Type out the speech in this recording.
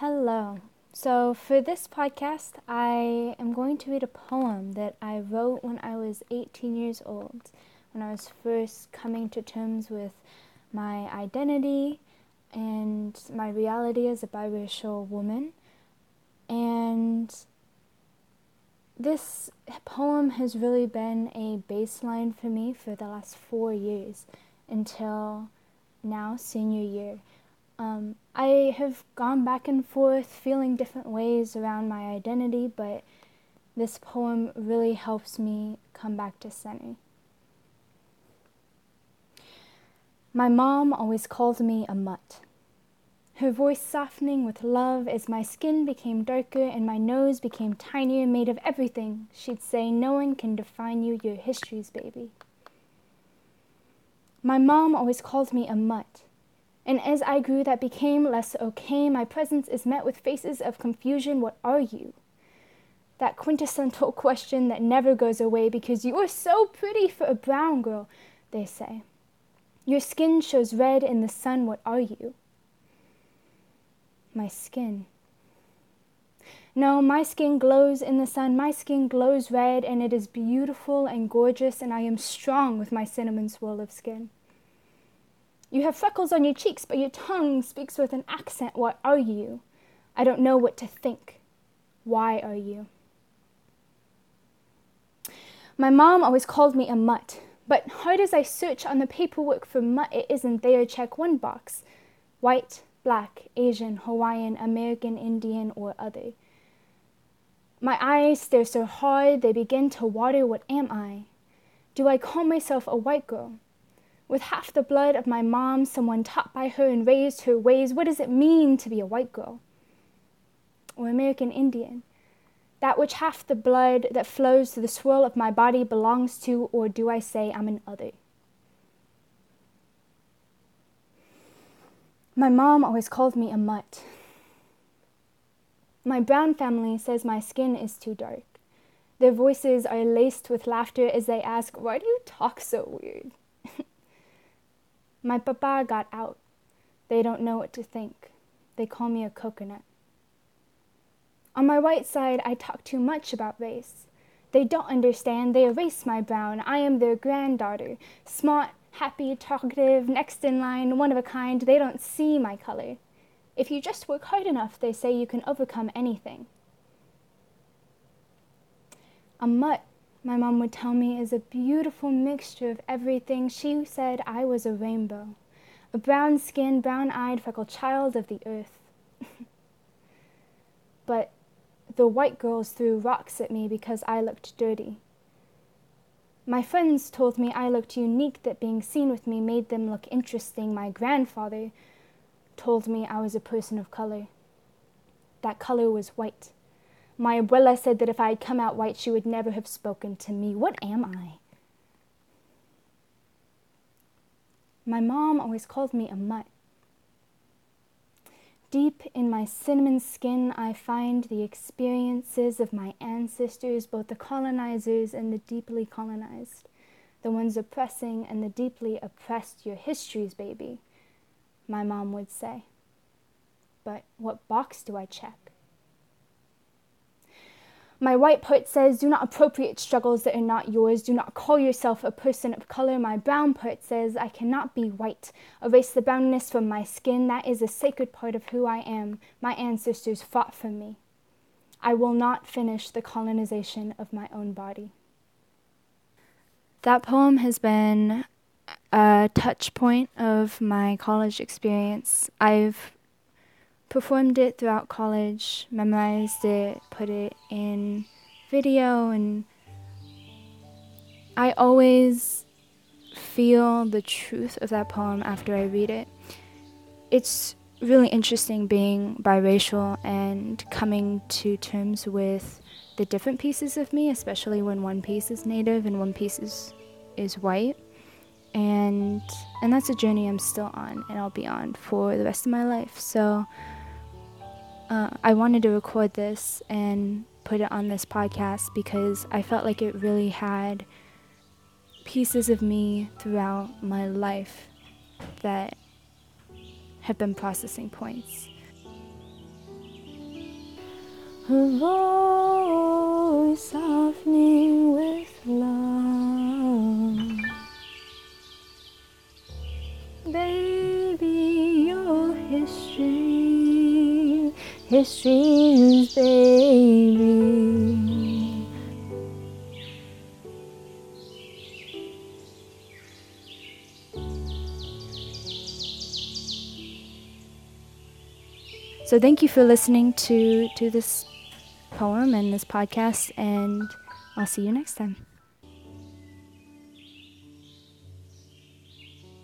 Hello. So, for this podcast, I am going to read a poem that I wrote when I was 18 years old, when I was first coming to terms with my identity and my reality as a biracial woman. And this poem has really been a baseline for me for the last four years until now, senior year. Um, I have gone back and forth feeling different ways around my identity, but this poem really helps me come back to center. My mom always called me a mutt her voice softening with love as my skin became darker and my nose became tinier, made of everything. She'd say, No one can define you, your history's baby. My mom always called me a mutt. And as I grew, that became less okay. My presence is met with faces of confusion. What are you? That quintessential question that never goes away because you are so pretty for a brown girl, they say. Your skin shows red in the sun. What are you? my skin. No, my skin glows in the sun. My skin glows red, and it is beautiful and gorgeous, and I am strong with my cinnamon swirl of skin. You have freckles on your cheeks, but your tongue speaks with an accent. What are you? I don't know what to think. Why are you? My mom always called me a mutt, but hard as I search on the paperwork for mutt, it isn't there. Check one box white, black, Asian, Hawaiian, American, Indian, or other. My eyes stare so hard they begin to water. What am I? Do I call myself a white girl? With half the blood of my mom, someone taught by her and raised her ways, what does it mean to be a white girl? Or American Indian? That which half the blood that flows through the swirl of my body belongs to, or do I say I'm an other? My mom always called me a mutt. My brown family says my skin is too dark. Their voices are laced with laughter as they ask, Why do you talk so weird? My papa got out. They don't know what to think. They call me a coconut. On my white side, I talk too much about race. They don't understand. They erase my brown. I am their granddaughter, smart, happy, talkative, next in line, one of a kind, they don't see my color. If you just work hard enough, they say you can overcome anything. A mutt, my mom would tell me, is a beautiful mixture of everything. She said I was a rainbow, a brown skinned, brown eyed, freckled child of the earth. but the white girls threw rocks at me because I looked dirty. My friends told me I looked unique, that being seen with me made them look interesting. My grandfather told me I was a person of color. That color was white. My abuela said that if I had come out white, she would never have spoken to me. What am I? My mom always called me a mutt. Deep in my cinnamon skin, I find the experiences of my ancestors, both the colonizers and the deeply colonized, the ones oppressing and the deeply oppressed. Your histories, baby, my mom would say. But what box do I check? My white part says, Do not appropriate struggles that are not yours. Do not call yourself a person of color. My brown part says, I cannot be white. Erase the brownness from my skin. That is a sacred part of who I am. My ancestors fought for me. I will not finish the colonization of my own body. That poem has been a touch point of my college experience. I've performed it throughout college, memorized it, put it in video, and I always feel the truth of that poem after I read it. It's really interesting being biracial and coming to terms with the different pieces of me, especially when one piece is native and one piece is, is white. And and that's a journey I'm still on and I'll be on for the rest of my life. So uh, I wanted to record this and put it on this podcast because I felt like it really had pieces of me throughout my life that have been processing points. voice softening with love. Baby. So thank you for listening to to this poem and this podcast and I'll see you next time.